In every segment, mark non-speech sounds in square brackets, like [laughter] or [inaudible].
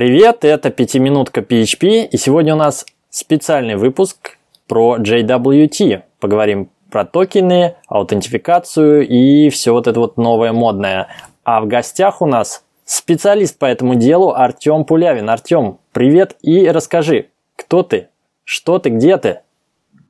Привет, это пятиминутка PHP, и сегодня у нас специальный выпуск про JWT. Поговорим про токены, аутентификацию и все вот это вот новое модное. А в гостях у нас специалист по этому делу Артем Пулявин. Артем, привет и расскажи, кто ты, что ты, где ты?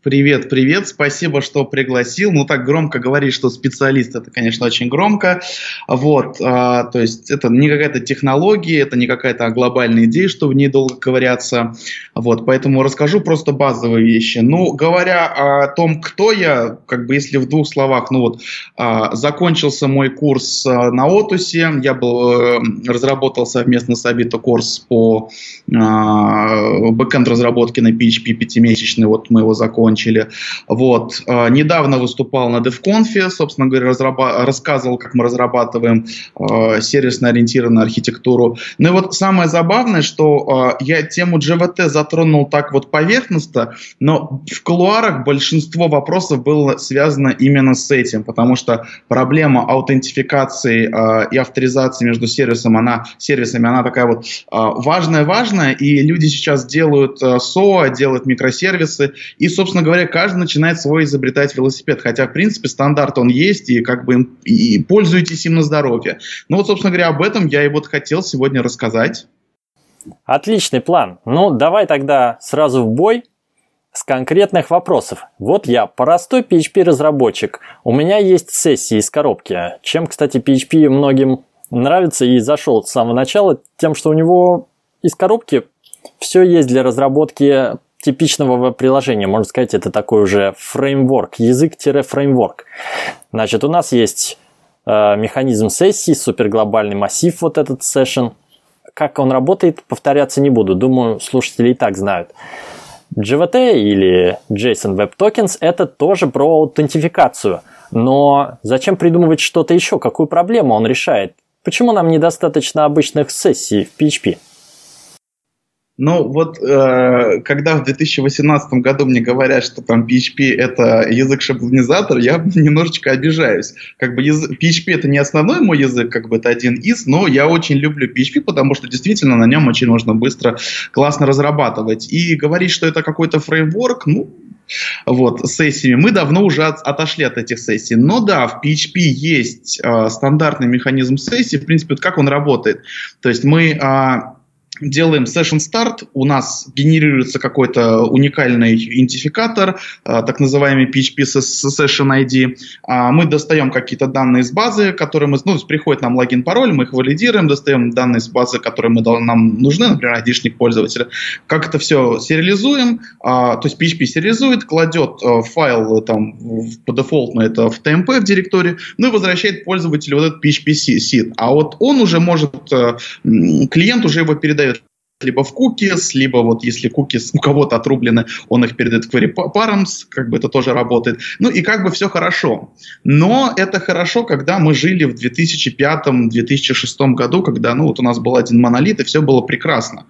Привет, привет, спасибо, что пригласил. Ну, так громко говорить, что специалист, это, конечно, очень громко. Вот, а, то есть это не какая-то технология, это не какая-то глобальная идея, что в ней долго ковыряться. Вот, поэтому расскажу просто базовые вещи. Ну, говоря о том, кто я, как бы если в двух словах, ну вот, а, закончился мой курс а, на Отусе, я был, э, разработал совместно с Авито курс по а, бэкэнд разработке на PHP пятимесячный, вот мы его закончили закончили. Вот. А, недавно выступал на DevConf, собственно говоря, разраба- рассказывал, как мы разрабатываем э, сервисно-ориентированную архитектуру. Ну и вот самое забавное, что э, я тему JVT затронул так вот поверхностно, но в кулуарах большинство вопросов было связано именно с этим, потому что проблема аутентификации э, и авторизации между сервисом, она, сервисами, она такая вот важная-важная, и люди сейчас делают SOA, делают микросервисы, и, собственно, собственно говоря, каждый начинает свой изобретать велосипед. Хотя, в принципе, стандарт он есть, и как бы и пользуйтесь им на здоровье. Ну вот, собственно говоря, об этом я и вот хотел сегодня рассказать. Отличный план. Ну, давай тогда сразу в бой с конкретных вопросов. Вот я, простой PHP-разработчик. У меня есть сессии из коробки. Чем, кстати, PHP многим нравится и зашел с самого начала, тем, что у него из коробки все есть для разработки типичного веб-приложения. Можно сказать, это такой уже фреймворк, язык-фреймворк. Значит, у нас есть э, механизм сессии, суперглобальный массив, вот этот session. Как он работает, повторяться не буду. Думаю, слушатели и так знают. JVT или JSON Web Tokens это тоже про аутентификацию. Но зачем придумывать что-то еще? Какую проблему он решает? Почему нам недостаточно обычных сессий в PHP? Ну вот, э, когда в 2018 году мне говорят, что там PHP это язык-шаблонизатор, я [laughs] немножечко обижаюсь. Как бы язык, PHP это не основной мой язык, как бы это один из, но я очень люблю PHP, потому что действительно на нем очень можно быстро, классно разрабатывать. И говорить, что это какой-то фреймворк, ну, вот, сессиями. Мы давно уже от, отошли от этих сессий. Но да, в PHP есть э, стандартный механизм сессии. В принципе, вот как он работает. То есть мы э, делаем session start, у нас генерируется какой-то уникальный идентификатор, а, так называемый PHP session ID. А, мы достаем какие-то данные из базы, которые мы, ну, приходит нам логин, пароль, мы их валидируем, достаем данные из базы, которые мы, нам нужны, например, ID-шник пользователя. Как это все сериализуем, а, то есть PHP сериализует, кладет файл там по дефолту это в TMP в директории, ну и возвращает пользователю вот этот PHP seed. А вот он уже может, клиент уже его передает либо в cookies, либо вот если cookies у кого-то отрублены, он их передает в query params, как бы это тоже работает. Ну и как бы все хорошо. Но это хорошо, когда мы жили в 2005-2006 году, когда ну вот у нас был один монолит, и все было прекрасно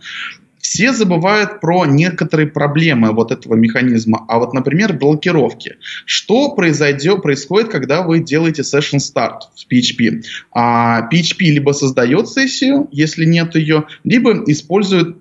все забывают про некоторые проблемы вот этого механизма. А вот, например, блокировки. Что произойдет, происходит, когда вы делаете session start в PHP? А, PHP либо создает сессию, если нет ее, либо использует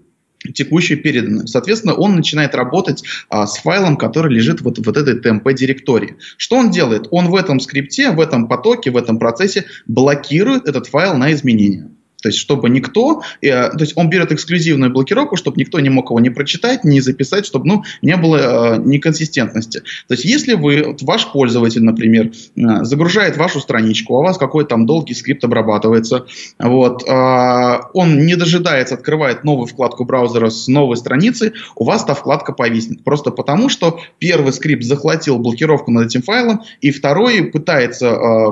текущую переданную. Соответственно, он начинает работать а, с файлом, который лежит вот вот этой TMP директории. Что он делает? Он в этом скрипте, в этом потоке, в этом процессе блокирует этот файл на изменения. То есть, чтобы никто, э, то есть он берет эксклюзивную блокировку, чтобы никто не мог его не прочитать, не записать, чтобы ну, не было э, неконсистентности. То есть, если вы, вот ваш пользователь, например, э, загружает вашу страничку, а у вас какой-то там долгий скрипт обрабатывается, вот, э, он не дожидается, открывает новую вкладку браузера с новой страницы, у вас та вкладка повиснет. Просто потому, что первый скрипт захватил блокировку над этим файлом, и второй пытается э,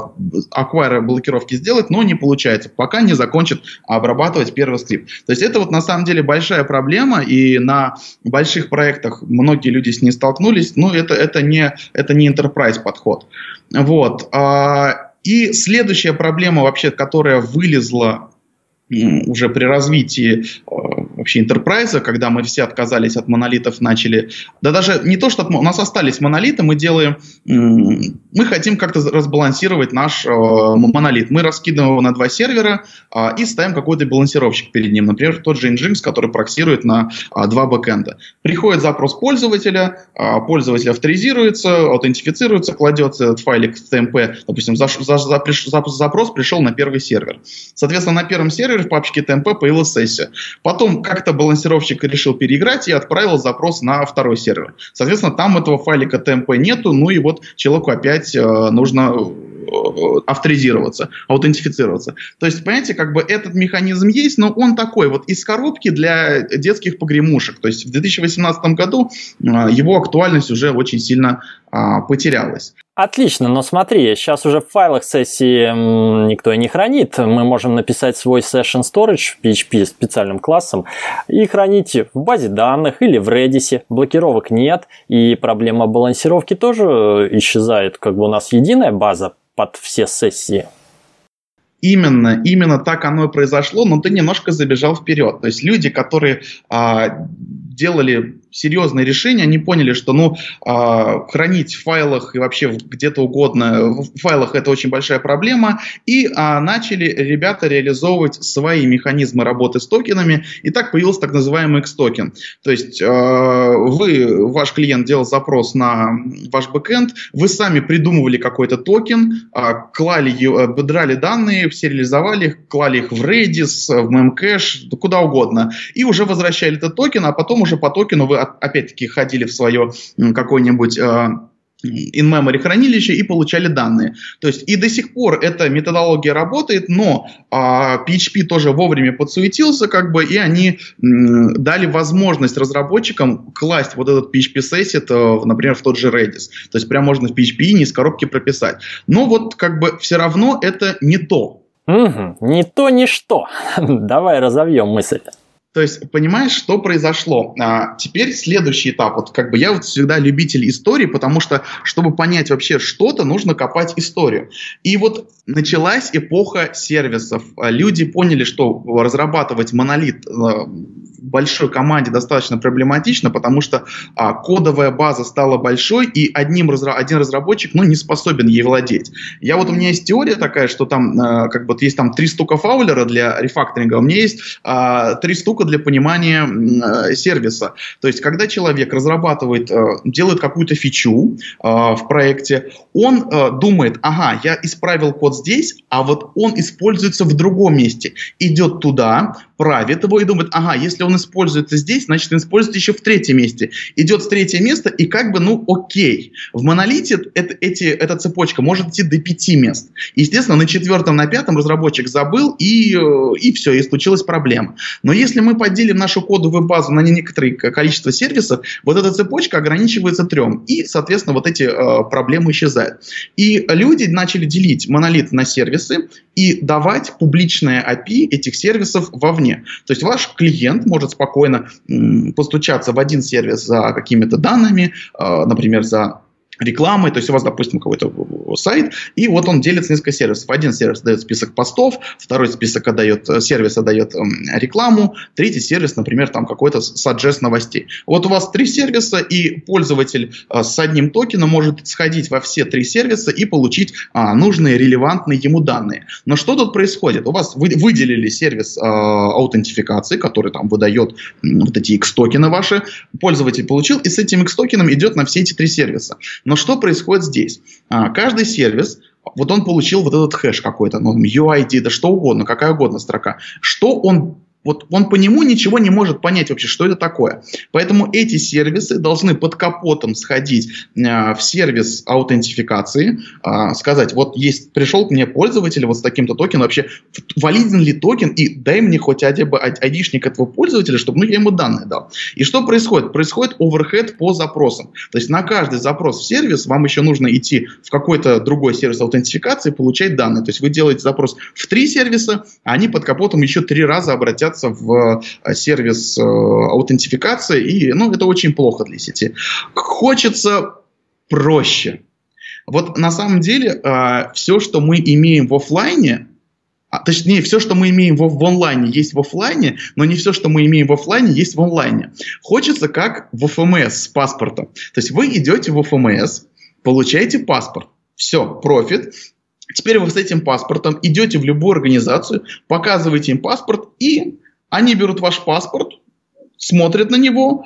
аквайр блокировки сделать, но не получается, пока не закончит хочет обрабатывать первый скрипт. То есть это вот на самом деле большая проблема, и на больших проектах многие люди с ней столкнулись, но это, это, не, это не enterprise подход. Вот. А, и следующая проблема вообще, которая вылезла уже при развитии э, вообще интерпрайза, когда мы все отказались от монолитов, начали... Да даже не то, что от, у нас остались монолиты, мы делаем... Мы хотим как-то разбалансировать наш э, монолит. Мы раскидываем его на два сервера э, и ставим какой-то балансировщик перед ним. Например, тот же Nginx, который проксирует на э, два бэкэнда. Приходит запрос пользователя, э, пользователь авторизируется, аутентифицируется, кладет этот файлик в TMP, допустим, за, за, за, за, запрос пришел на первый сервер. Соответственно, на первом сервере в папочке TMP появилась сессия. Потом как-то балансировщик решил переиграть и отправил запрос на второй сервер. Соответственно, там этого файлика TMP нету, ну и вот человеку опять э, нужно э, авторизироваться, аутентифицироваться. То есть, понимаете, как бы этот механизм есть, но он такой вот из коробки для детских погремушек. То есть в 2018 году э, его актуальность уже очень сильно а, потерялась. Отлично, но смотри, сейчас уже в файлах сессии никто и не хранит. Мы можем написать свой session storage в PHP специальным классом и хранить в базе данных или в Redis. Блокировок нет, и проблема балансировки тоже исчезает. Как бы у нас единая база под все сессии. Именно, именно так оно и произошло, но ты немножко забежал вперед. То есть люди, которые а, делали серьезные решения, они поняли, что ну, э, хранить в файлах и вообще где-то угодно в файлах это очень большая проблема, и э, начали ребята реализовывать свои механизмы работы с токенами, и так появился так называемый X-токен. То есть э, вы, ваш клиент делал запрос на ваш бэкэнд, вы сами придумывали какой-то токен, э, клали, э, брали данные, сериализовали их, клали их в Redis, в Memcache, куда угодно, и уже возвращали этот токен, а потом уже по токену вы опять-таки ходили в свое какое-нибудь э, in-memory хранилище и получали данные. То есть и до сих пор эта методология работает, но а, PHP тоже вовремя подсуетился, как бы, и они м, дали возможность разработчикам класть вот этот PHP сессит, э, например, в тот же Redis. То есть прям можно в PHP не из коробки прописать. Но вот как бы все равно это не то. Угу, не то, не что. [laughs] Давай разовьем мысль. То есть, понимаешь, что произошло? А, теперь следующий этап. Вот как бы я вот всегда любитель истории, потому что, чтобы понять вообще что-то, нужно копать историю. И вот началась эпоха сервисов. Люди поняли, что разрабатывать монолит а, большой команде достаточно проблематично, потому что а, кодовая база стала большой, и одним разра- один разработчик ну, не способен ей владеть. Я вот у меня есть теория такая, что там а, как бы вот есть там три стука фаулера для рефакторинга, у меня есть а, три стука для понимания а, сервиса. То есть, когда человек разрабатывает, а, делает какую-то фичу а, в проекте, он а, думает, ага, я исправил код здесь, а вот он используется в другом месте, идет туда, правит его и думает, ага, если он используется здесь, значит, он используется еще в третьем месте. Идет в третье место, и как бы, ну, окей. В монолите это, эти, эта цепочка может идти до пяти мест. Естественно, на четвертом, на пятом разработчик забыл, и, э, и все, и случилась проблема. Но если мы поделим нашу кодовую базу на некоторое количество сервисов, вот эта цепочка ограничивается трем, и, соответственно, вот эти э, проблемы исчезают. И люди начали делить монолит на сервисы и давать публичное API этих сервисов вовне. То есть ваш клиент может спокойно постучаться в один сервис за какими-то данными, а, например, за рекламой, то есть у вас, допустим, какой-то сайт, и вот он делится несколько сервисов. Один сервис дает список постов, второй список отдает, э, сервис отдает э, рекламу, третий сервис, например, там какой-то саджест новостей. Вот у вас три сервиса, и пользователь э, с одним токеном может сходить во все три сервиса и получить а, нужные, релевантные ему данные. Но что тут происходит? У вас вы, выделили сервис а, аутентификации, который там выдает вот эти X-токены ваши, пользователь получил, и с этим X-токеном идет на все эти три сервиса. Но что происходит здесь? А, каждый сервис вот он получил вот этот хэш какой-то, ну, UID, да что угодно, какая угодно строка. Что он вот он по нему ничего не может понять вообще, что это такое. Поэтому эти сервисы должны под капотом сходить э, в сервис аутентификации, э, сказать, вот есть, пришел к мне пользователь вот с таким-то токеном, вообще валиден ли токен, и дай мне хоть айдишник этого пользователя, чтобы ну, я ему данные дал. И что происходит? Происходит оверхед по запросам. То есть на каждый запрос в сервис вам еще нужно идти в какой-то другой сервис аутентификации получать данные. То есть вы делаете запрос в три сервиса, а они под капотом еще три раза обратятся обращаться в э, сервис э, аутентификации, и ну, это очень плохо для сети. Хочется проще. Вот на самом деле э, все, что мы имеем в офлайне, а, точнее, все, что мы имеем в, в онлайне, есть в офлайне, но не все, что мы имеем в офлайне, есть в онлайне. Хочется как в ФМС с паспортом. То есть вы идете в ФМС, получаете паспорт, все, профит, Теперь вы с этим паспортом идете в любую организацию, показываете им паспорт, и они берут ваш паспорт, смотрят на него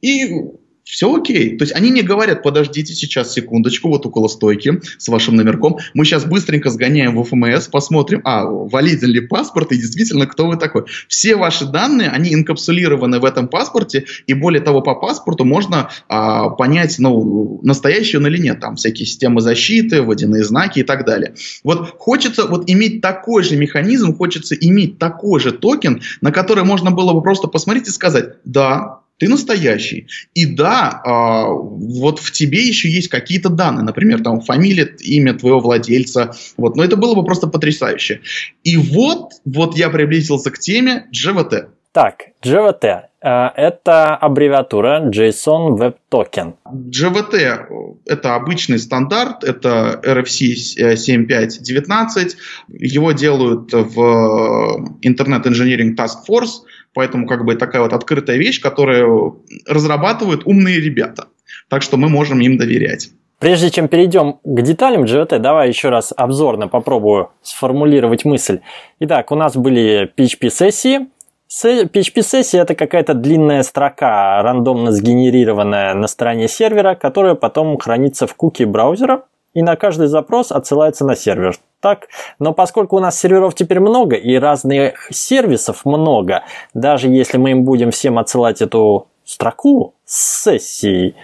и все окей. То есть они не говорят, подождите сейчас секундочку, вот около стойки с вашим номерком. Мы сейчас быстренько сгоняем в ФМС, посмотрим, а, валиден ли паспорт и действительно, кто вы такой. Все ваши данные, они инкапсулированы в этом паспорте, и более того, по паспорту можно а, понять, ну, настоящий он или нет. Там всякие системы защиты, водяные знаки и так далее. Вот хочется вот иметь такой же механизм, хочется иметь такой же токен, на который можно было бы просто посмотреть и сказать, да, ты настоящий. И да, э, вот в тебе еще есть какие-то данные, например, там фамилия, имя твоего владельца, вот, но это было бы просто потрясающе. И вот, вот я приблизился к теме GVT. Так, GVT э, это аббревиатура JSON Web Token. GVT это обычный стандарт, это RFC 7519. Его делают в Internet Engineering Task Force. Поэтому как бы такая вот открытая вещь, которую разрабатывают умные ребята. Так что мы можем им доверять. Прежде чем перейдем к деталям GVT, давай еще раз обзорно попробую сформулировать мысль. Итак, у нас были PHP-сессии. PHP-сессия – это какая-то длинная строка, рандомно сгенерированная на стороне сервера, которая потом хранится в куки браузера, и на каждый запрос отсылается на сервер. Так, но поскольку у нас серверов теперь много и разных сервисов много, даже если мы им будем всем отсылать эту строку с сессией,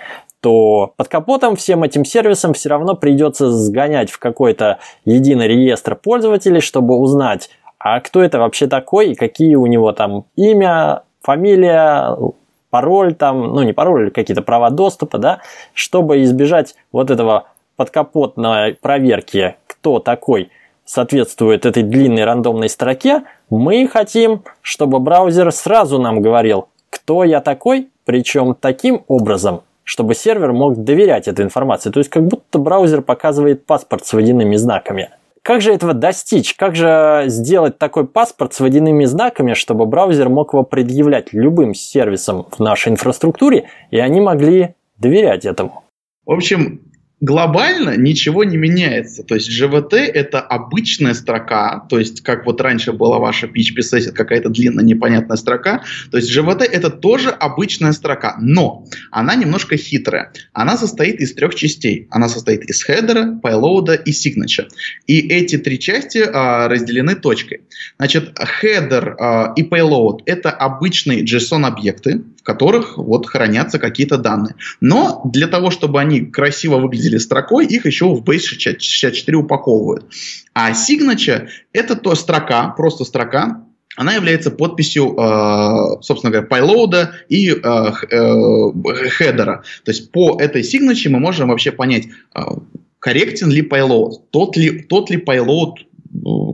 то под капотом всем этим сервисам все равно придется сгонять в какой-то единый реестр пользователей, чтобы узнать, а кто это вообще такой и какие у него там имя, фамилия, пароль там, ну не пароль, какие-то права доступа, да, чтобы избежать вот этого подкапотной проверки, кто такой соответствует этой длинной рандомной строке, мы хотим, чтобы браузер сразу нам говорил, кто я такой, причем таким образом, чтобы сервер мог доверять этой информации. То есть как будто браузер показывает паспорт с водяными знаками. Как же этого достичь? Как же сделать такой паспорт с водяными знаками, чтобы браузер мог его предъявлять любым сервисам в нашей инфраструктуре, и они могли доверять этому? В общем, глобально ничего не меняется. То есть JWT это обычная строка, то есть как вот раньше была ваша PHP сессия, какая-то длинная непонятная строка. То есть JWT это тоже обычная строка, но она немножко хитрая. Она состоит из трех частей. Она состоит из header а, payload и signature. И эти три части а, разделены точкой. Значит, header а, и payload это обычные JSON объекты, в которых вот хранятся какие-то данные. Но для того, чтобы они красиво выглядели строкой, их еще в Base 64 упаковывают. А signature — это то строка, просто строка, она является подписью, э, собственно говоря, payload и э, э, header а. То есть по этой signature мы можем вообще понять, э, корректен ли payload, тот ли, тот ли payload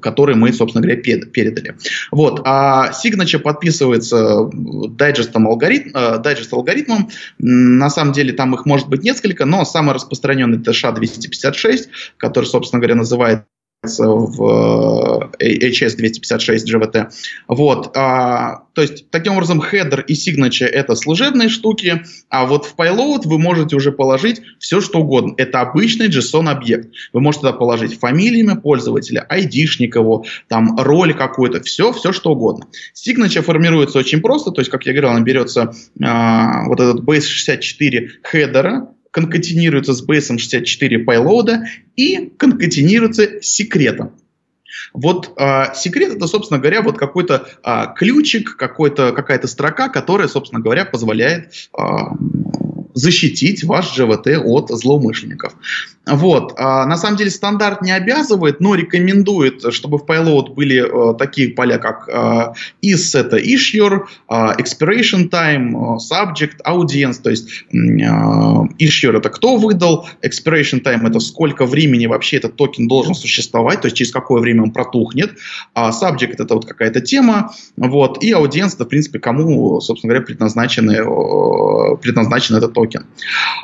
который мы, собственно говоря, передали. Вот. А signature подписывается дайджестом алгоритм, э, дайджест алгоритмом. На самом деле там их может быть несколько, но самый распространенный это SHA-256, который, собственно говоря, называет в HS256 GVT. Вот. А, то есть, таким образом, header и signature это служебные штуки, а вот в payload вы можете уже положить все, что угодно. Это обычный JSON-объект. Вы можете туда положить фамилию имя пользователя, ID-шник его, там, роль какой-то, все, все, что угодно. Signature формируется очень просто, то есть, как я говорил, он берется а, вот этот base 64 header а, конкатинируется с бейсом 64 payload и конкатинируется с секретом. Вот а, секрет это, собственно говоря, вот какой-то а, ключик, какой-то, какая-то строка, которая, собственно говоря, позволяет а, защитить ваш JWT от злоумышленников. Вот. А, на самом деле стандарт не обязывает, но рекомендует, чтобы в payload были а, такие поля, как а, iss это issuer, а, expiration time, а, subject, audience, то есть а, issuer это кто выдал, expiration time это сколько времени вообще этот токен должен существовать, то есть через какое время он протухнет, а subject это вот какая-то тема, вот, и audience это в принципе кому, собственно говоря, предназначены, предназначен этот токен.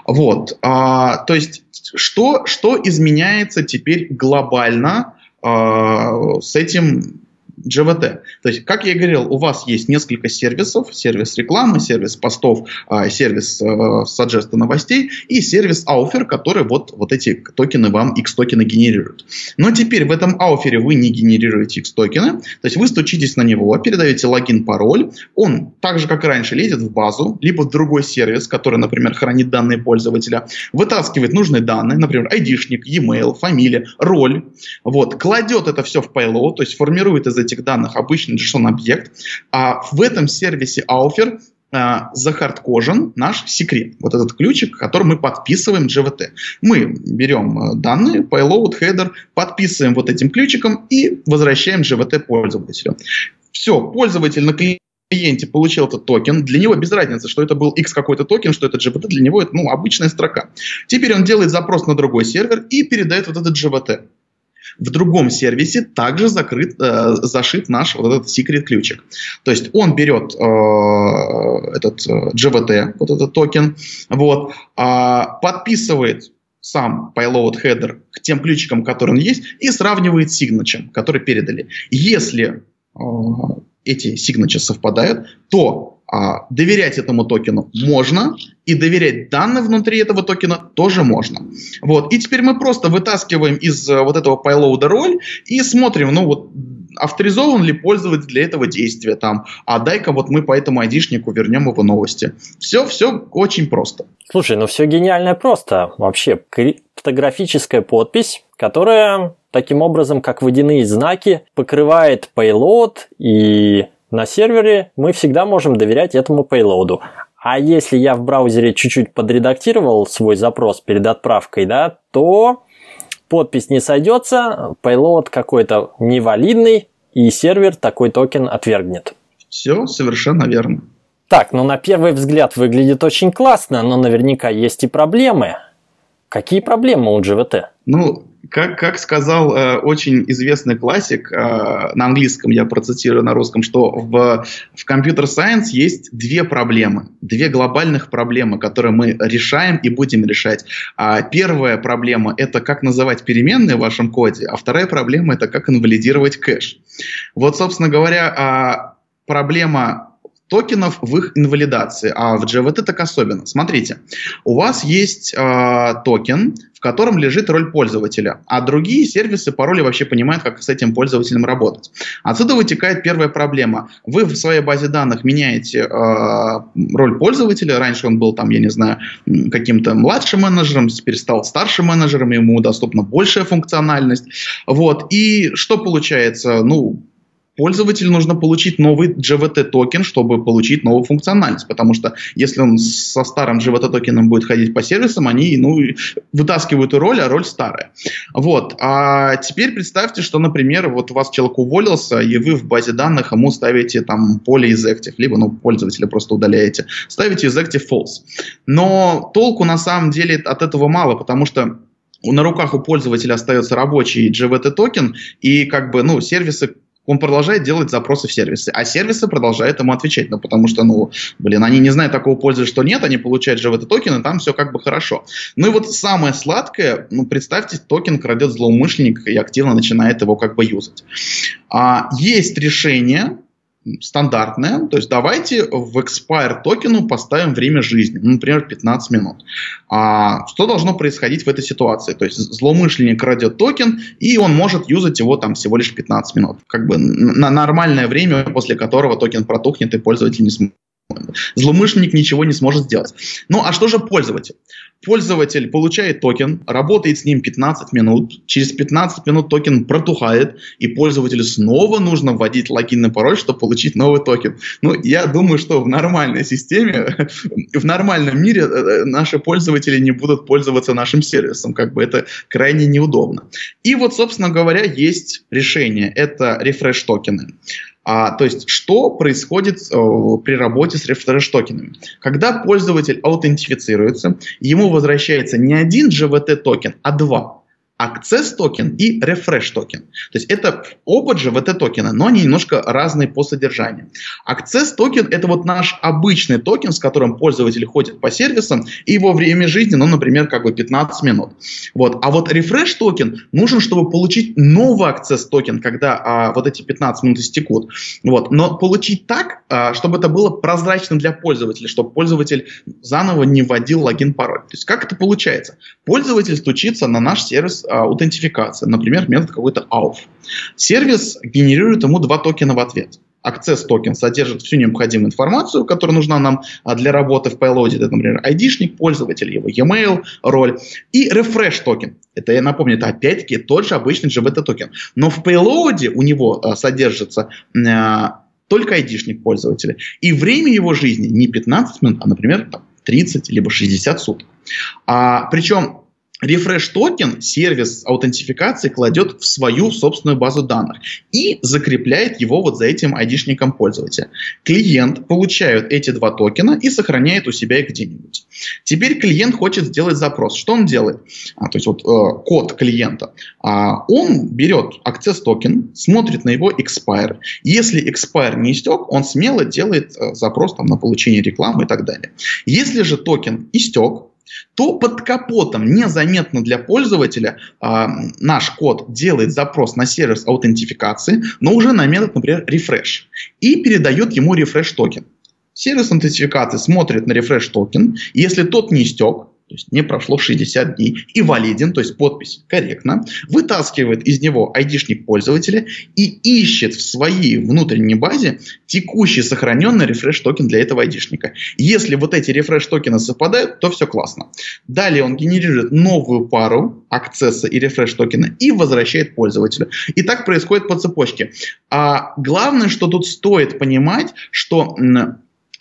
Вот. А, то есть что, что изменяется теперь глобально с этим GVT. То есть, как я и говорил, у вас есть несколько сервисов, сервис рекламы, сервис постов, а, сервис э, саджеста новостей и сервис Aufer, который вот, вот эти токены вам X-токены генерирует. Но теперь в этом Aufer вы не генерируете X-токены, то есть вы стучитесь на него, передаете логин, пароль, он так же, как и раньше, лезет в базу, либо в другой сервис, который, например, хранит данные пользователя, вытаскивает нужные данные, например, ID-шник, e-mail, фамилия, роль, вот, кладет это все в payload, то есть формирует из этих данных обычный JSON-объект, а в этом сервисе auth а, захардкожен наш секрет. Вот этот ключик, который мы подписываем JWT. Мы берем э, данные, payload, header, подписываем вот этим ключиком и возвращаем JWT пользователю. Все, пользователь на клиенте получил этот токен, для него без разницы, что это был X какой-то токен, что это JWT, для него это ну, обычная строка. Теперь он делает запрос на другой сервер и передает вот этот GVT. В другом сервисе также закрыт, э, зашит наш вот этот секрет ключик. То есть он берет э, этот э, GVT, вот этот токен, вот, э, подписывает сам payload header к тем ключикам, которые он есть, и сравнивает signature, которые передали. Если э, эти signature совпадают, то а, доверять этому токену можно, и доверять данным внутри этого токена тоже можно. Вот. И теперь мы просто вытаскиваем из э, вот этого payload роль и смотрим, ну вот, авторизован ли пользователь для этого действия там, а дай-ка вот мы по этому айдишнику вернем его новости. Все, все очень просто. Слушай, ну все гениально просто. Вообще, криптографическая подпись, которая таким образом, как водяные знаки, покрывает payload и на сервере мы всегда можем доверять этому пейлоуду. А если я в браузере чуть-чуть подредактировал свой запрос перед отправкой, да, то подпись не сойдется, payload какой-то невалидный, и сервер такой токен отвергнет. Все совершенно верно. Так, ну на первый взгляд выглядит очень классно, но наверняка есть и проблемы. Какие проблемы у GVT? Ну, как, как сказал э, очень известный классик, э, на английском я процитирую, на русском, что в, в Computer Science есть две проблемы, две глобальных проблемы, которые мы решаем и будем решать. А первая проблема – это как называть переменные в вашем коде, а вторая проблема – это как инвалидировать кэш. Вот, собственно говоря, а, проблема токенов в их инвалидации, а в JVT так особенно. Смотрите, у вас есть э, токен, в котором лежит роль пользователя, а другие сервисы пароли вообще понимают, как с этим пользователем работать. Отсюда вытекает первая проблема. Вы в своей базе данных меняете э, роль пользователя, раньше он был там, я не знаю, каким-то младшим менеджером, теперь стал старшим менеджером, ему доступна большая функциональность. Вот. И что получается? Ну, пользователю нужно получить новый GVT токен, чтобы получить новую функциональность, потому что если он со старым GVT токеном будет ходить по сервисам, они ну, вытаскивают роль, а роль старая. Вот. А теперь представьте, что, например, вот у вас человек уволился, и вы в базе данных ему ставите там поле is active, либо ну, пользователя просто удаляете, ставите is active false. Но толку на самом деле от этого мало, потому что на руках у пользователя остается рабочий JWT токен, и как бы, ну, сервисы он продолжает делать запросы в сервисы, а сервисы продолжают ему отвечать, ну, потому что, ну, блин, они не знают такого пользователя, что нет, они получают же в этот токен, и там все как бы хорошо. Ну и вот самое сладкое, ну, представьте, токен крадет злоумышленник и активно начинает его как бы юзать. А, есть решение, стандартная. То есть давайте в expire токену поставим время жизни, ну, например, 15 минут. А что должно происходить в этой ситуации? То есть злоумышленник крадет токен, и он может юзать его там всего лишь 15 минут. Как бы на нормальное время, после которого токен протухнет и пользователь не сможет Злоумышленник ничего не сможет сделать. Ну а что же пользователь? Пользователь получает токен, работает с ним 15 минут, через 15 минут токен протухает, и пользователю снова нужно вводить логин и пароль, чтобы получить новый токен. Ну, я думаю, что в нормальной системе, [laughs] в нормальном мире э, э, наши пользователи не будут пользоваться нашим сервисом, как бы это крайне неудобно. И вот, собственно говоря, есть решение, это refresh токены. А, то есть, что происходит э, при работе с refresh -токенами? Когда пользователь аутентифицируется, ему возвращается не один JWT токен, а два. Access токен и Refresh токен. То есть это оба JWT токены, но они немножко разные по содержанию. Access токен это вот наш обычный токен, с которым пользователь ходит по сервисам, и его время жизни, ну, например, как бы 15 минут. Вот. А вот Refresh токен нужен, чтобы получить новый Access токен, когда а, вот эти 15 минут истекут. Вот. Но получить так, а, чтобы это было прозрачно для пользователя, чтобы пользователь заново не вводил логин-пароль. То есть как это получается? Пользователь стучится на наш сервис аутентификации, например, метод какой-то auth. Сервис генерирует ему два токена в ответ. Access токен содержит всю необходимую информацию, которая нужна нам а, для работы в Payload. Это, например, ID-шник пользователя, его e-mail, роль. И Refresh токен. Это, я напомню, это опять-таки тот же обычный JWT токен. Но в Payload у него а, содержится а, только ID-шник пользователя. И время его жизни не 15 минут, а, например, там, 30 либо 60 суток. А, причем Refresh токен сервис аутентификации кладет в свою собственную базу данных и закрепляет его вот за этим айдишником пользователя. Клиент получает эти два токена и сохраняет у себя их где-нибудь. Теперь клиент хочет сделать запрос. Что он делает? А, то есть вот э, код клиента. А, он берет access токен, смотрит на его expire. Если expire не истек, он смело делает э, запрос там, на получение рекламы и так далее. Если же токен истек, то под капотом незаметно для пользователя э, наш код делает запрос на сервис аутентификации, но уже на метод, например, refresh, и передает ему refresh токен. Сервис аутентификации смотрит на refresh токен, если тот не истек, то есть не прошло 60 дней, и валиден, то есть подпись корректна, вытаскивает из него айдишник пользователя и ищет в своей внутренней базе текущий сохраненный refresh токен для этого айдишника. Если вот эти refresh токены совпадают, то все классно. Далее он генерирует новую пару access а и refresh токена и возвращает пользователю. И так происходит по цепочке. А главное, что тут стоит понимать, что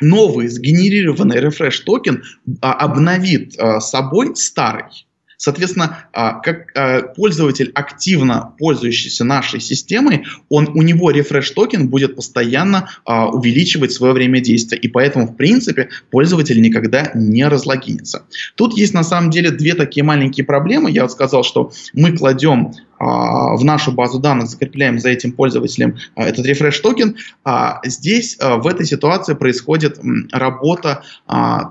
новый сгенерированный refresh токен а, обновит а, собой старый. Соответственно, а, как а, пользователь, активно пользующийся нашей системой, он, у него refresh токен будет постоянно а, увеличивать свое время действия. И поэтому, в принципе, пользователь никогда не разлогинится. Тут есть на самом деле две такие маленькие проблемы. Я вот сказал, что мы кладем в нашу базу данных, закрепляем за этим пользователем этот refresh токен. Здесь в этой ситуации происходит работа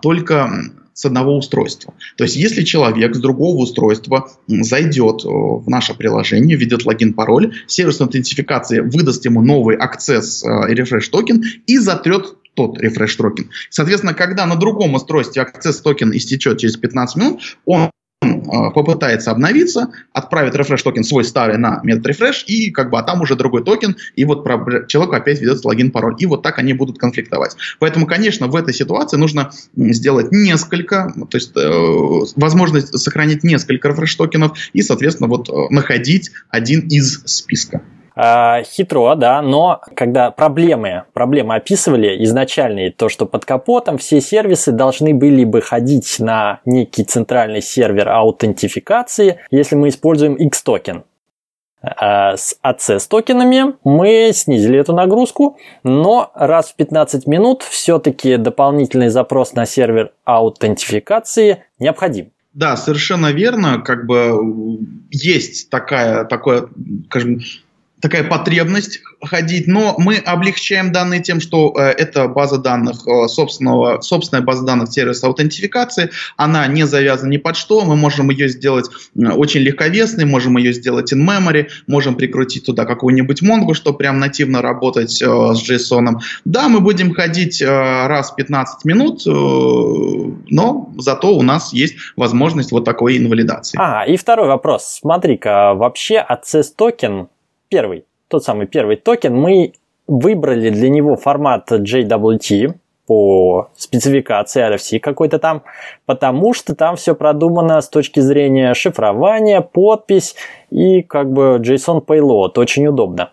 только с одного устройства. То есть, если человек с другого устройства зайдет э, в наше приложение, введет логин, пароль, сервис аутентификации выдаст ему новый access э, и refresh токен и затрет тот refresh токен. Соответственно, когда на другом устройстве access токен истечет через 15 минут, он Э, попытается обновиться, отправит refresh токен свой старый на метод refresh, и как бы, а там уже другой токен, и вот человеку опять ведется логин, пароль. И вот так они будут конфликтовать. Поэтому, конечно, в этой ситуации нужно сделать несколько, то есть э, возможность сохранить несколько рефреш токенов и, соответственно, вот э, находить один из списка. А, хитро, да, но когда проблемы, проблемы описывали изначальные, то, что под капотом все сервисы должны были бы ходить на некий центральный сервер аутентификации, если мы используем X-токен. А с ACS токенами мы снизили эту нагрузку, но раз в 15 минут все-таки дополнительный запрос на сервер аутентификации необходим. Да, совершенно верно. Как бы есть такая, такое, скажем, такая потребность ходить, но мы облегчаем данные тем, что э, это база данных э, собственного, собственная база данных сервиса аутентификации, она не завязана ни под что, мы можем ее сделать э, очень легковесной, можем ее сделать in memory, можем прикрутить туда какую-нибудь Mongo, чтобы прям нативно работать э, с JSON. Да, мы будем ходить э, раз в 15 минут, э, но зато у нас есть возможность вот такой инвалидации. А, и второй вопрос. Смотри-ка, вообще Access токен первый, тот самый первый токен, мы выбрали для него формат JWT по спецификации RFC какой-то там, потому что там все продумано с точки зрения шифрования, подпись и как бы JSON payload. Очень удобно.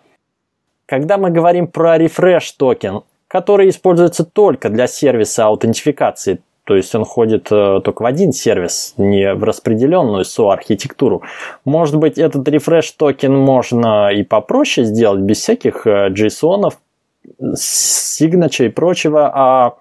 Когда мы говорим про refresh токен, который используется только для сервиса аутентификации, то есть он ходит э, только в один сервис, не в распределенную SOA-архитектуру. Может быть, этот refresh токен можно и попроще сделать, без всяких э, JSON, signature и прочего, а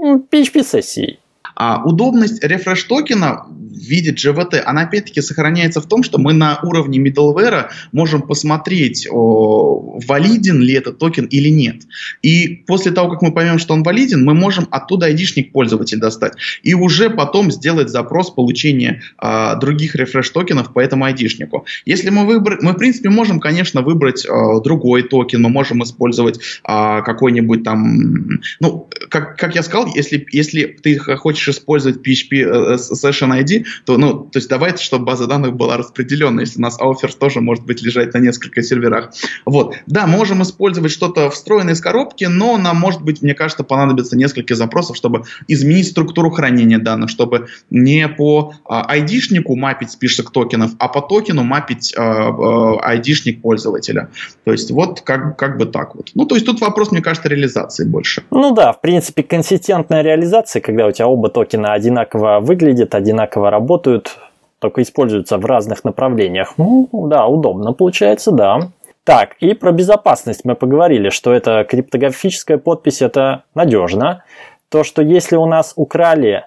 PHP-сессией. А удобность refresh токена в виде JWT, она опять-таки сохраняется в том, что мы на уровне middleware можем посмотреть, о, валиден ли этот токен или нет. И после того, как мы поймем, что он валиден, мы можем оттуда айдишник пользователя достать. И уже потом сделать запрос получения а, других рефреш токенов по этому айдишнику. Если мы выбрать, мы в принципе можем, конечно, выбрать а, другой токен, мы можем использовать а, какой-нибудь там, ну, как, как я сказал, если, если ты хочешь использовать PHP э, Session ID, то, ну, то есть давай, чтобы база данных была распределенная, если у нас Authors тоже может быть лежать на нескольких серверах. Вот. Да, можем использовать что-то встроенное из коробки, но нам, может быть, мне кажется, понадобится несколько запросов, чтобы изменить структуру хранения данных, чтобы не по а, ID-шнику мапить список токенов, а по токену мапить а, а, ID-шник пользователя. То есть вот как, как бы так вот. Ну, то есть тут вопрос, мне кажется, реализации больше. Ну да, в принципе, консистентная реализация, когда у тебя оба токена одинаково выглядят, одинаково работают, только используются в разных направлениях. Ну, да, удобно получается, да. Так, и про безопасность мы поговорили, что это криптографическая подпись, это надежно. То, что если у нас украли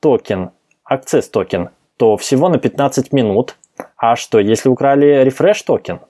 токен, access токен, то всего на 15 минут. А что, если украли refresh токен?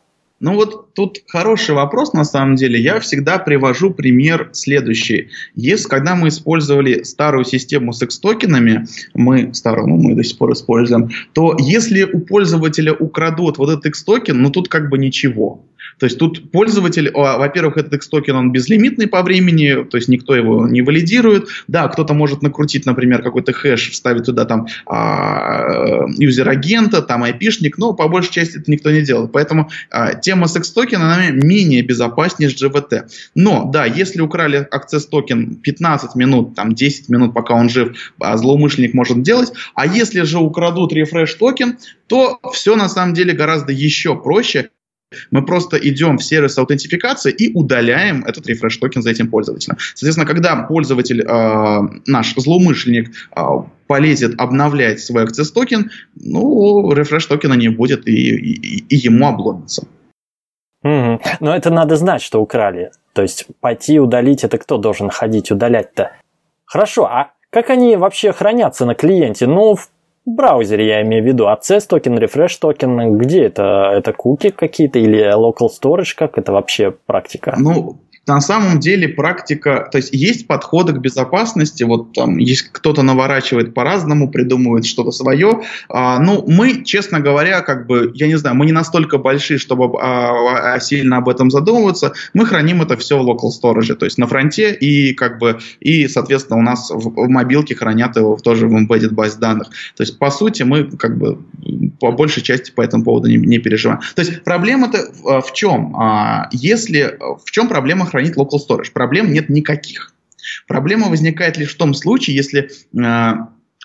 Ну вот тут хороший вопрос на самом деле. Я всегда привожу пример следующий. Если, когда мы использовали старую систему с X-токенами, мы старую, ну мы до сих пор используем, то если у пользователя украдут вот этот X-токен, ну тут как бы ничего. То есть тут пользователь, во-первых, этот X-токен, он безлимитный по времени, то есть никто его не валидирует. Да, кто-то может накрутить, например, какой-то хэш, вставить туда там а, user-agent а, там айпишник, но по большей части это никто не делает. Поэтому а, тема с X-токена, она менее безопаснее с JWT. Но, да, если украли access токен 15 минут, там 10 минут, пока он жив, а злоумышленник может делать. А если же украдут refresh токен, то все на самом деле гораздо еще проще. Мы просто идем в сервис аутентификации и удаляем этот refresh токен за этим пользователем. Соответственно, когда пользователь, э, наш злоумышленник, э, полезет обновлять свой access токен, ну, refresh токена не будет и, и, и ему обломится. Угу. Но это надо знать, что украли. То есть пойти удалить, это кто должен ходить удалять-то? Хорошо, а как они вообще хранятся на клиенте? Ну, в браузере я имею в виду. Access токен, refresh токен, где это? Это куки какие-то или local storage? Как это вообще практика? Ну, на самом деле практика, то есть есть подходы к безопасности, вот там есть кто-то наворачивает по-разному, придумывает что-то свое. А, ну, мы, честно говоря, как бы, я не знаю, мы не настолько большие, чтобы а, а, сильно об этом задумываться. Мы храним это все в local storage, то есть на фронте и как бы, и, соответственно, у нас в, в мобилке хранят его тоже в embedded базе данных. То есть, по сути, мы как бы по большей части по этому поводу не, не переживаем. То есть, проблема-то в, в чем? А, если, в чем проблема хранить local storage. Проблем нет никаких. Проблема возникает лишь в том случае, если э,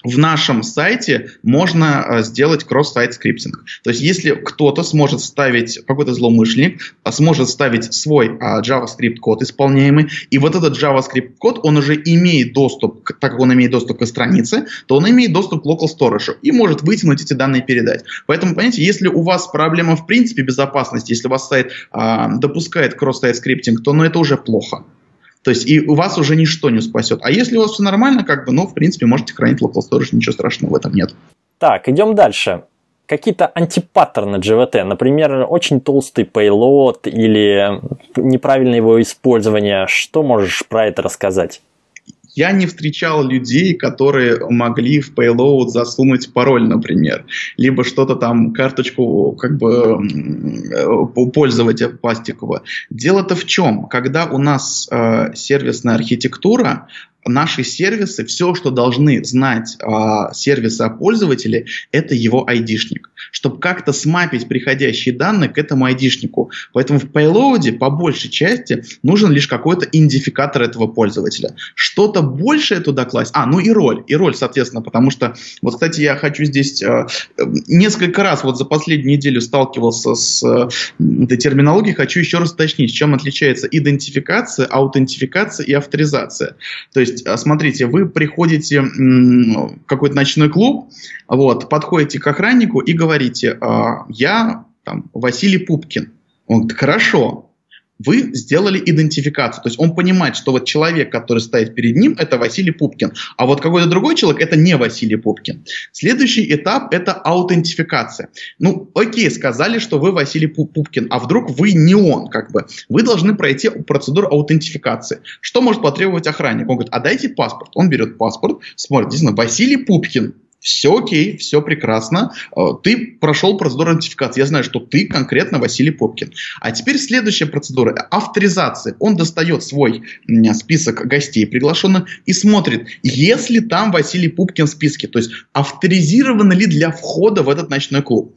в нашем сайте можно э, сделать cross-site scripting. То есть, если кто-то сможет вставить, какой-то злоумышленник а, сможет вставить свой а, JavaScript код исполняемый, и вот этот JavaScript код, он уже имеет доступ, так как он имеет доступ к странице, то он имеет доступ к local storage и может вытянуть эти данные и передать. Поэтому, понимаете, если у вас проблема в принципе безопасности, если у вас сайт а, допускает cross-site scripting, то ну, это уже плохо. То есть и у вас уже ничто не спасет. А если у вас все нормально, как бы, ну, в принципе, можете хранить local storage, ничего страшного в этом нет. Так, идем дальше. Какие-то антипаттерны GVT, например, очень толстый payload или неправильное его использование. Что можешь про это рассказать? Я не встречал людей, которые могли в payload засунуть пароль, например, либо что-то там, карточку как бы э, пользователя пластикового. Дело-то в чем? Когда у нас э, сервисная архитектура, наши сервисы, все, что должны знать э, сервисы о пользователе, это его айдишник, чтобы как-то смапить приходящие данные к этому айдишнику. Поэтому в payload по большей части нужен лишь какой-то идентификатор этого пользователя. Что-то большее туда класть, а, ну и роль, и роль, соответственно, потому что, вот, кстати, я хочу здесь э, несколько раз вот за последнюю неделю сталкивался с э, этой терминологией, хочу еще раз уточнить, чем отличается идентификация, аутентификация и авторизация. То есть есть, а, смотрите, вы приходите в какой-то ночной клуб, вот, подходите к охраннику и говорите, «А, я там, Василий Пупкин. Он говорит, хорошо, вы сделали идентификацию. То есть он понимает, что вот человек, который стоит перед ним, это Василий Пупкин, а вот какой-то другой человек, это не Василий Пупкин. Следующий этап – это аутентификация. Ну, окей, сказали, что вы Василий Пупкин, а вдруг вы не он, как бы. Вы должны пройти процедуру аутентификации. Что может потребовать охранник? Он говорит, а дайте паспорт. Он берет паспорт, смотрит, действительно, Василий Пупкин, все окей, все прекрасно, э, ты прошел процедуру идентификации, я знаю, что ты конкретно Василий Пупкин. А теперь следующая процедура – авторизация. Он достает свой список гостей приглашенных и смотрит, есть ли там Василий Пупкин в списке, то есть авторизированы ли для входа в этот ночной клуб.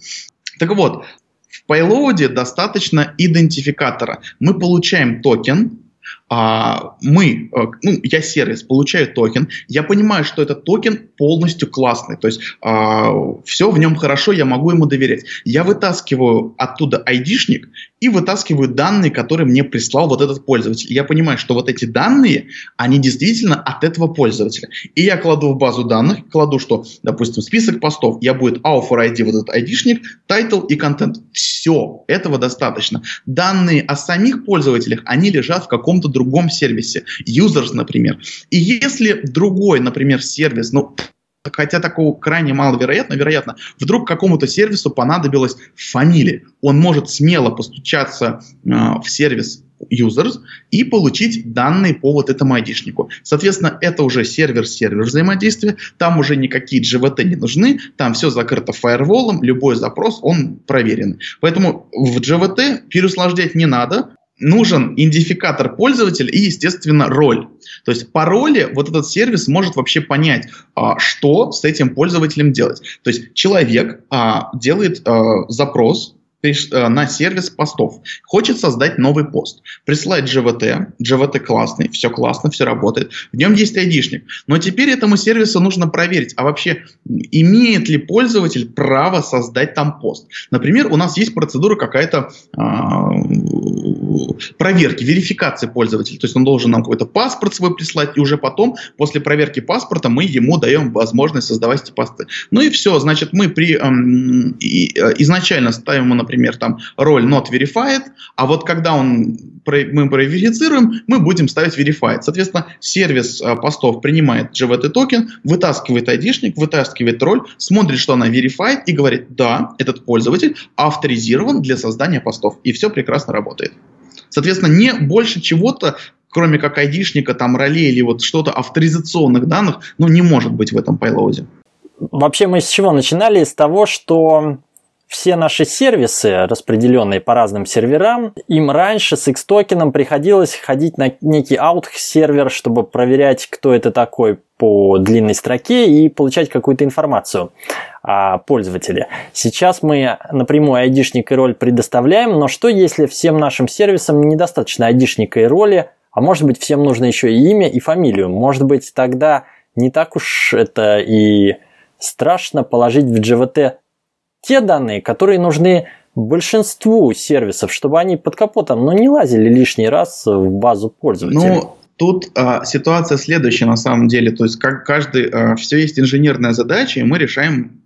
Так вот, в payload е достаточно идентификатора. Мы получаем токен, а, мы, э, ну, я сервис, получаю токен, я понимаю, что этот токен полностью классный, то есть а, все в нем хорошо, я могу ему доверять. Я вытаскиваю оттуда айдишник и вытаскиваю данные, которые мне прислал вот этот пользователь. Я понимаю, что вот эти данные, они действительно от этого пользователя. И я кладу в базу данных, кладу, что, допустим, список постов, я будет author ID, вот этот айдишник, title и контент. Все, этого достаточно. Данные о самих пользователях, они лежат в каком-то другом сервисе. Users, например. И если другой, например, сервис, ну, хотя такого крайне маловероятно, вероятно, вдруг какому-то сервису понадобилась фамилия. Он может смело постучаться э, в сервис users и получить данные по вот этому айдишнику. Соответственно, это уже сервер-сервер взаимодействия, там уже никакие GVT не нужны, там все закрыто фаерволом, любой запрос, он проверен. Поэтому в GVT переусложнять не надо, нужен идентификатор пользователя и, естественно, роль. То есть по роли вот этот сервис может вообще понять, а, что с этим пользователем делать. То есть человек а, делает а, запрос Э, на сервис постов. Хочет создать новый пост. Присылает GVT. GVT классный, все классно, все работает. В нем есть айдишник. Но теперь этому сервису нужно проверить, а вообще имеет ли пользователь право создать там пост. Например, у нас есть процедура какая-то проверки, верификации пользователя. То есть он должен нам какой-то паспорт свой прислать, и уже потом, после проверки паспорта, мы ему даем возможность создавать эти посты. Ну и все, значит, мы при, эм, и, э, изначально ставим ему, например, там роль not verified, а вот когда он, мы проверифицируем, мы будем ставить verified. Соответственно, сервис э, постов принимает GVT токен, вытаскивает айдишник, вытаскивает роль, смотрит, что она verified и говорит, да, этот пользователь авторизирован для создания постов. И все прекрасно работает. Соответственно, не больше чего-то, кроме как айдишника, там, ролей или вот что-то авторизационных данных, ну, не может быть в этом payload е. Вообще мы с чего начинали? С того, что все наши сервисы, распределенные по разным серверам, им раньше с access-токеном приходилось ходить на некий auth-сервер, чтобы проверять, кто это такой по длинной строке и получать какую-то информацию о пользователе. Сейчас мы напрямую айдишник и роль предоставляем, но что если всем нашим сервисам недостаточно айдишника и роли, а может быть всем нужно еще и имя, и фамилию? Может быть тогда не так уж это и страшно положить в GVT те данные, которые нужны большинству сервисов, чтобы они под капотом ну, не лазили лишний раз в базу пользователей. Ну, Тут а, ситуация следующая на самом деле, то есть как каждый, а, все есть инженерная задача, и мы решаем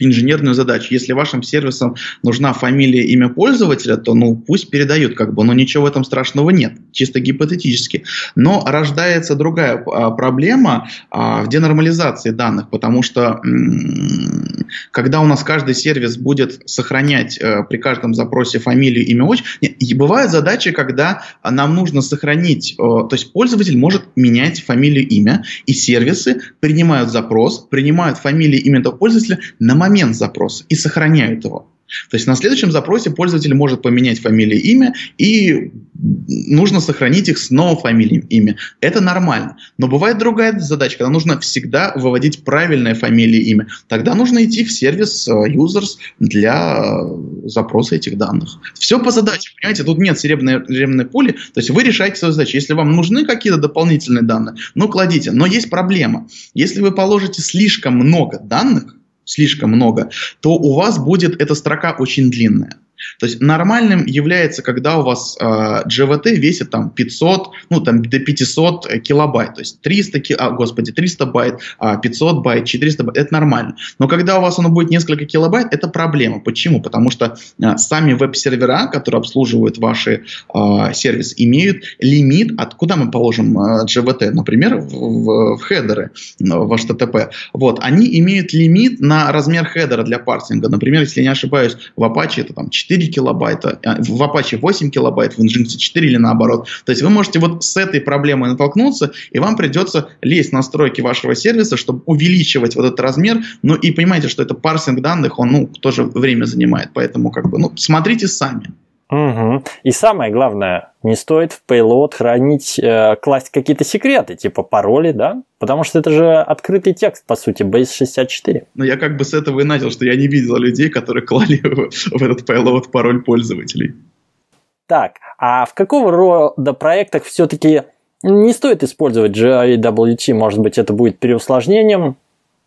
инженерную задачу. Если вашим сервисам нужна фамилия, имя пользователя, то ну пусть передают, как бы, но ничего в этом страшного нет, чисто гипотетически. Но рождается другая а, проблема а, в денормализации данных, потому что м- когда у нас каждый сервис будет сохранять а, при каждом запросе фамилию, имя, отчество, бывают задачи, когда нам нужно сохранить, а, то есть пользователь может менять фамилию, имя, и сервисы принимают запрос, принимают фамилию, имя этого пользователя на момент запроса и сохраняют его. То есть на следующем запросе пользователь может поменять фамилию и имя, и нужно сохранить их снова фамилией имя. Это нормально. Но бывает другая задача, когда нужно всегда выводить правильное фамилия и имя. Тогда нужно идти в сервис э, users для запроса этих данных. Все по задаче, понимаете? Тут нет серебряной, серебряной пули. То есть вы решаете свою задачу. Если вам нужны какие-то дополнительные данные, ну кладите. Но есть проблема. Если вы положите слишком много данных, слишком много, то у вас будет эта строка очень длинная. То есть нормальным является, когда у вас э, JWT весит там 500, ну там до 500 килобайт, то есть 300, ки, а, господи, 300 байт, 500 а, байт, 400 байт, это нормально. Но когда у вас оно будет несколько килобайт, это проблема. Почему? Потому что э, сами веб-сервера, которые обслуживают ваши э, сервисы, имеют лимит, откуда мы положим э, JWT, например, в, в, в header ы, в HTTP. Вот, они имеют лимит на размер header а для парсинга. Например, если я не ошибаюсь, в Apache это там 4 килобайта, в Apache 8 килобайт, в Nginx 4 или наоборот. То есть вы можете вот с этой проблемой натолкнуться, и вам придется лезть в настройки вашего сервиса, чтобы увеличивать вот этот размер. Ну и понимаете, что это парсинг данных, он ну, тоже время занимает. Поэтому как бы, ну, смотрите сами. Угу. И самое главное, не стоит в payload хранить, э, класть какие-то секреты, типа пароли, да? Потому что это же открытый текст, по сути, Base64. Но я как бы с этого и начал, что я не видел людей, которые клали в, этот payload пароль пользователей. Так, а в какого рода проектах все-таки не стоит использовать JWT? Может быть, это будет переусложнением?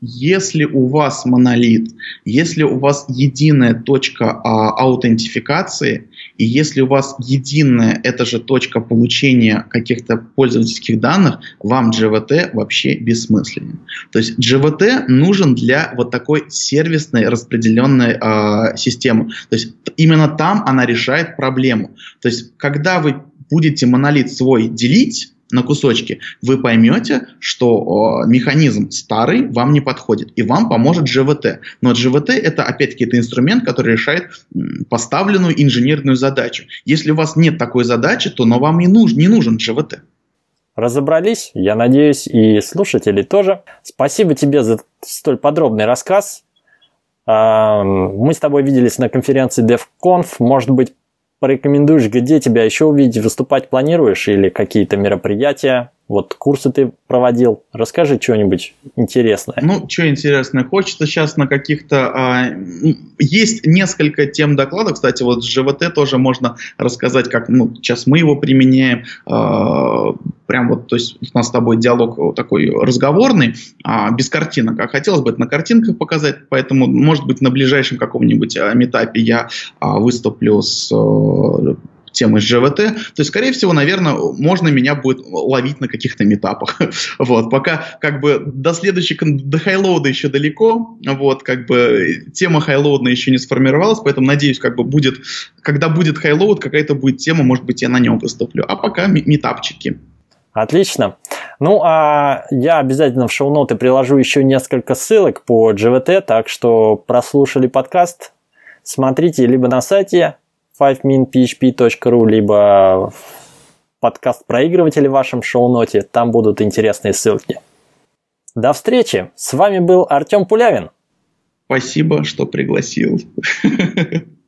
Если у вас монолит, если у вас единая точка а, аутентификации, и если у вас единая эта же точка получения каких-то пользовательских данных, вам GVT вообще бессмысленен. То есть GVT нужен для вот такой сервисной распределенной э, системы. То есть именно там она решает проблему. То есть когда вы будете монолит свой делить, на кусочки, вы поймете, что э, механизм старый вам не подходит, и вам поможет GVT. Но GVT это опять-таки это инструмент, который решает поставленную инженерную задачу. Если у вас нет такой задачи, то но вам не нужен, не нужен GVT. Разобрались, я надеюсь, и слушатели тоже. Спасибо тебе за столь подробный рассказ. Мы с тобой виделись на конференции DevConf. Может быть, порекомендуешь, где тебя еще увидеть, выступать планируешь или какие-то мероприятия? Вот курсы ты проводил. Расскажи что-нибудь интересное. Ну, что интересное. Хочется сейчас на каких-то... А, есть несколько тем доклада. Кстати, вот с ЖВТ тоже можно рассказать, как ну, сейчас мы его применяем. А, прям вот, то есть у нас с тобой диалог такой разговорный, а, без картинок. А хотелось бы это на картинках показать, поэтому, может быть, на ближайшем каком-нибудь а, метапе я а, выступлю с а, темы с GVT, то есть, скорее всего, наверное, можно меня будет ловить на каких-то метапах. [laughs] вот, пока как бы до следующей, до хайлоуда еще далеко, вот, как бы тема хайлоуда еще не сформировалась, поэтому надеюсь, как бы будет, когда будет HighLoad, какая-то будет тема, может быть, я на нем выступлю. А пока митапчики. Отлично. Ну, а я обязательно в show note ы приложу еще несколько ссылок по JWT, так что прослушали подкаст, смотрите либо на сайте 5minphp.ru, либо в подкаст-проигрывателе в вашем show note е. Там будут интересные ссылки. До встречи! С вами был Артем Пулявин. Спасибо, что пригласил. [laughs]